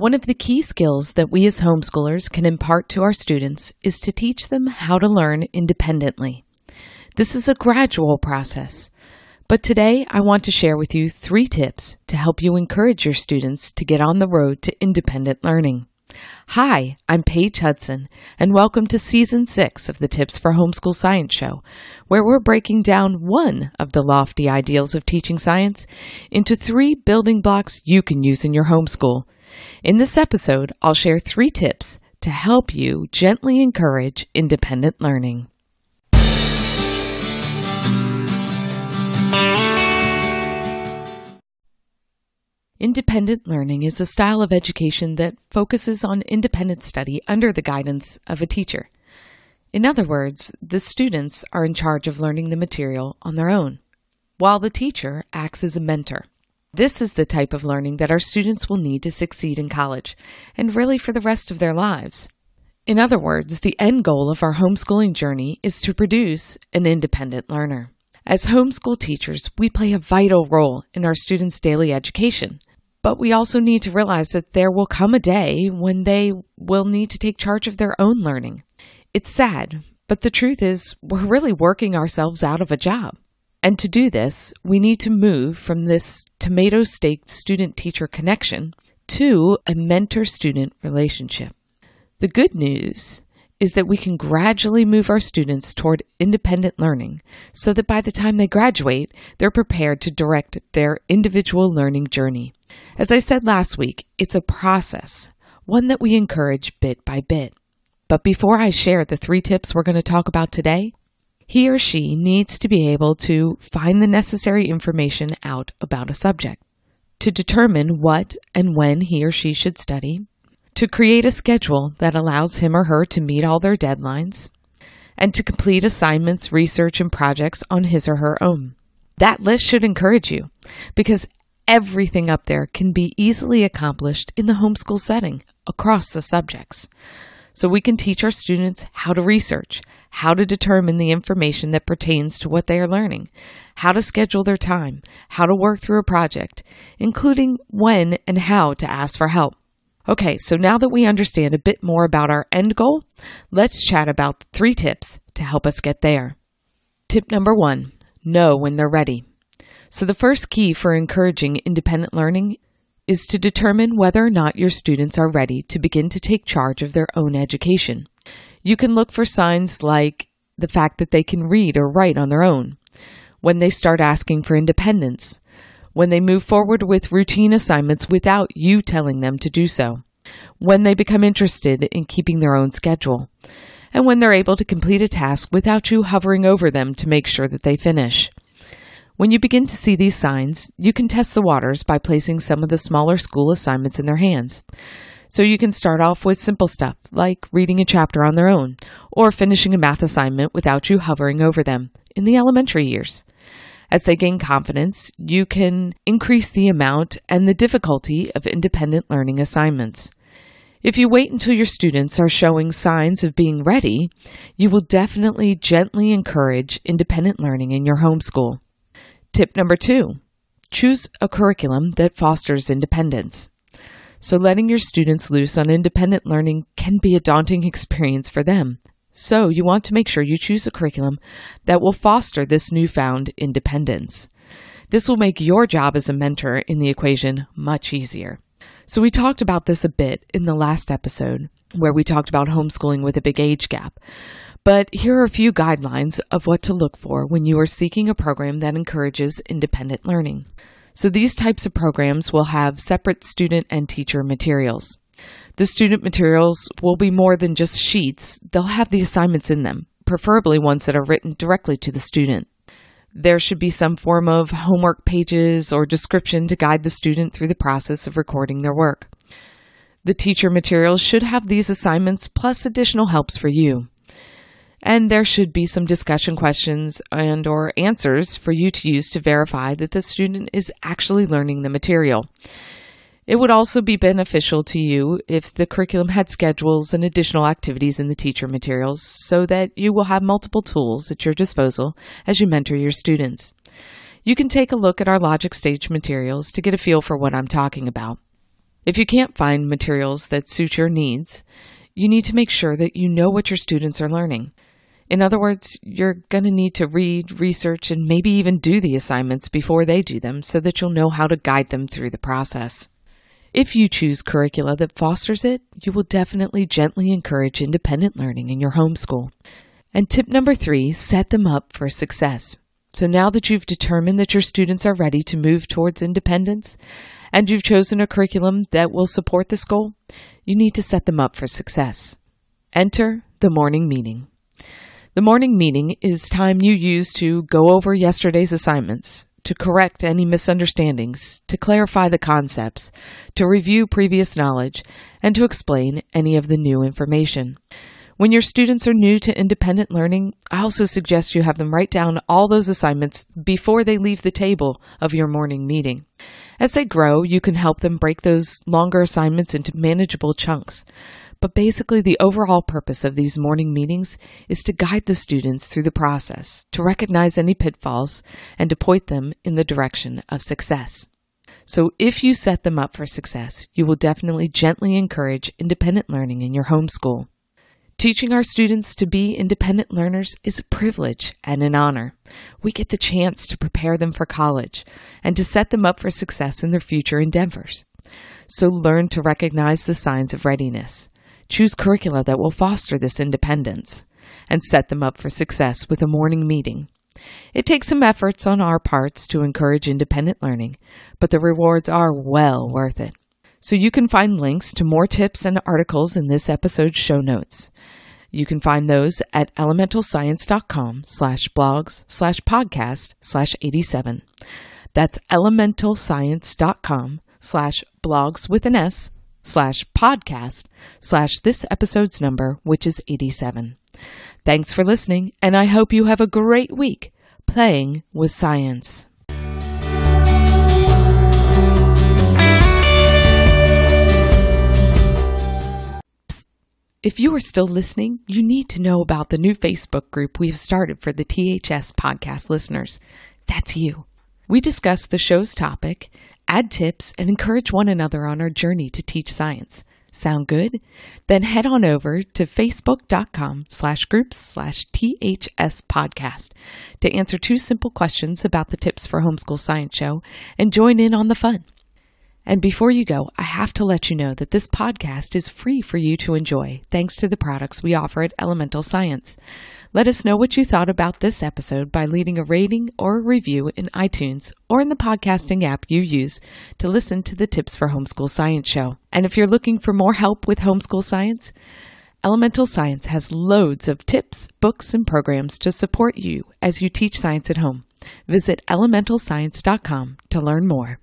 One of the key skills that we as homeschoolers can impart to our students is to teach them how to learn independently. This is a gradual process, but today I want to share with you three tips to help you encourage your students to get on the road to independent learning. Hi, I'm Paige Hudson, and welcome to Season 6 of the Tips for Homeschool Science Show, where we're breaking down one of the lofty ideals of teaching science into three building blocks you can use in your homeschool in this episode, I'll share three tips to help you gently encourage independent learning. Independent learning is a style of education that focuses on independent study under the guidance of a teacher. In other words, the students are in charge of learning the material on their own, while the teacher acts as a mentor. This is the type of learning that our students will need to succeed in college, and really for the rest of their lives. In other words, the end goal of our homeschooling journey is to produce an independent learner. As homeschool teachers, we play a vital role in our students' daily education. But we also need to realize that there will come a day when they will need to take charge of their own learning. It's sad, but the truth is, we're really working ourselves out of a job. And to do this, we need to move from this tomato staked student teacher connection to a mentor student relationship. The good news is that we can gradually move our students toward independent learning so that by the time they graduate, they're prepared to direct their individual learning journey. As I said last week, it's a process, one that we encourage bit by bit. But before I share the three tips we're going to talk about today, he or she needs to be able to find the necessary information out about a subject, to determine what and when he or she should study, to create a schedule that allows him or her to meet all their deadlines, and to complete assignments, research, and projects on his or her own. That list should encourage you because everything up there can be easily accomplished in the homeschool setting across the subjects so we can teach our students how to research, how to determine the information that pertains to what they are learning, how to schedule their time, how to work through a project, including when and how to ask for help. Okay, so now that we understand a bit more about our end goal, let's chat about three tips to help us get there. Tip number one know when they're ready. So, the first key for encouraging independent learning is to determine whether or not your students are ready to begin to take charge of their own education. You can look for signs like the fact that they can read or write on their own, when they start asking for independence, when they move forward with routine assignments without you telling them to do so, when they become interested in keeping their own schedule, and when they're able to complete a task without you hovering over them to make sure that they finish. When you begin to see these signs, you can test the waters by placing some of the smaller school assignments in their hands. So you can start off with simple stuff like reading a chapter on their own or finishing a math assignment without you hovering over them in the elementary years. As they gain confidence, you can increase the amount and the difficulty of independent learning assignments. If you wait until your students are showing signs of being ready, you will definitely gently encourage independent learning in your homeschool. Tip number two choose a curriculum that fosters independence. So, letting your students loose on independent learning can be a daunting experience for them. So, you want to make sure you choose a curriculum that will foster this newfound independence. This will make your job as a mentor in the equation much easier. So, we talked about this a bit in the last episode, where we talked about homeschooling with a big age gap. But here are a few guidelines of what to look for when you are seeking a program that encourages independent learning. So these types of programs will have separate student and teacher materials. The student materials will be more than just sheets, they'll have the assignments in them, preferably ones that are written directly to the student. There should be some form of homework pages or description to guide the student through the process of recording their work. The teacher materials should have these assignments plus additional helps for you and there should be some discussion questions and or answers for you to use to verify that the student is actually learning the material. It would also be beneficial to you if the curriculum had schedules and additional activities in the teacher materials so that you will have multiple tools at your disposal as you mentor your students. You can take a look at our Logic Stage materials to get a feel for what I'm talking about. If you can't find materials that suit your needs, you need to make sure that you know what your students are learning. In other words, you're going to need to read, research, and maybe even do the assignments before they do them so that you'll know how to guide them through the process. If you choose curricula that fosters it, you will definitely gently encourage independent learning in your homeschool. And tip number three, set them up for success. So now that you've determined that your students are ready to move towards independence, and you've chosen a curriculum that will support this goal, you need to set them up for success. Enter the morning meeting. The morning meeting is time you use to go over yesterday's assignments, to correct any misunderstandings, to clarify the concepts, to review previous knowledge, and to explain any of the new information. When your students are new to independent learning, I also suggest you have them write down all those assignments before they leave the table of your morning meeting. As they grow, you can help them break those longer assignments into manageable chunks. But basically, the overall purpose of these morning meetings is to guide the students through the process, to recognize any pitfalls, and to point them in the direction of success. So, if you set them up for success, you will definitely gently encourage independent learning in your homeschool. Teaching our students to be independent learners is a privilege and an honor. We get the chance to prepare them for college and to set them up for success in their future endeavors. So learn to recognize the signs of readiness. Choose curricula that will foster this independence and set them up for success with a morning meeting. It takes some efforts on our parts to encourage independent learning, but the rewards are well worth it. So you can find links to more tips and articles in this episode's show notes. You can find those at elementalscience.com slash blogs slash podcast slash 87. That's elementalscience.com slash blogs with an S slash podcast slash this episode's number, which is 87. Thanks for listening, and I hope you have a great week playing with science. If you are still listening, you need to know about the new Facebook group we have started for the THS podcast listeners. That's you. We discuss the show's topic add tips, and encourage one another on our journey to teach science. Sound good? Then head on over to facebook.com slash groups slash THS podcast to answer two simple questions about the Tips for Homeschool Science Show and join in on the fun. And before you go, I have to let you know that this podcast is free for you to enjoy thanks to the products we offer at Elemental Science. Let us know what you thought about this episode by leaving a rating or a review in iTunes or in the podcasting app you use to listen to the Tips for Homeschool Science show. And if you're looking for more help with homeschool science, Elemental Science has loads of tips, books, and programs to support you as you teach science at home. Visit elementalscience.com to learn more.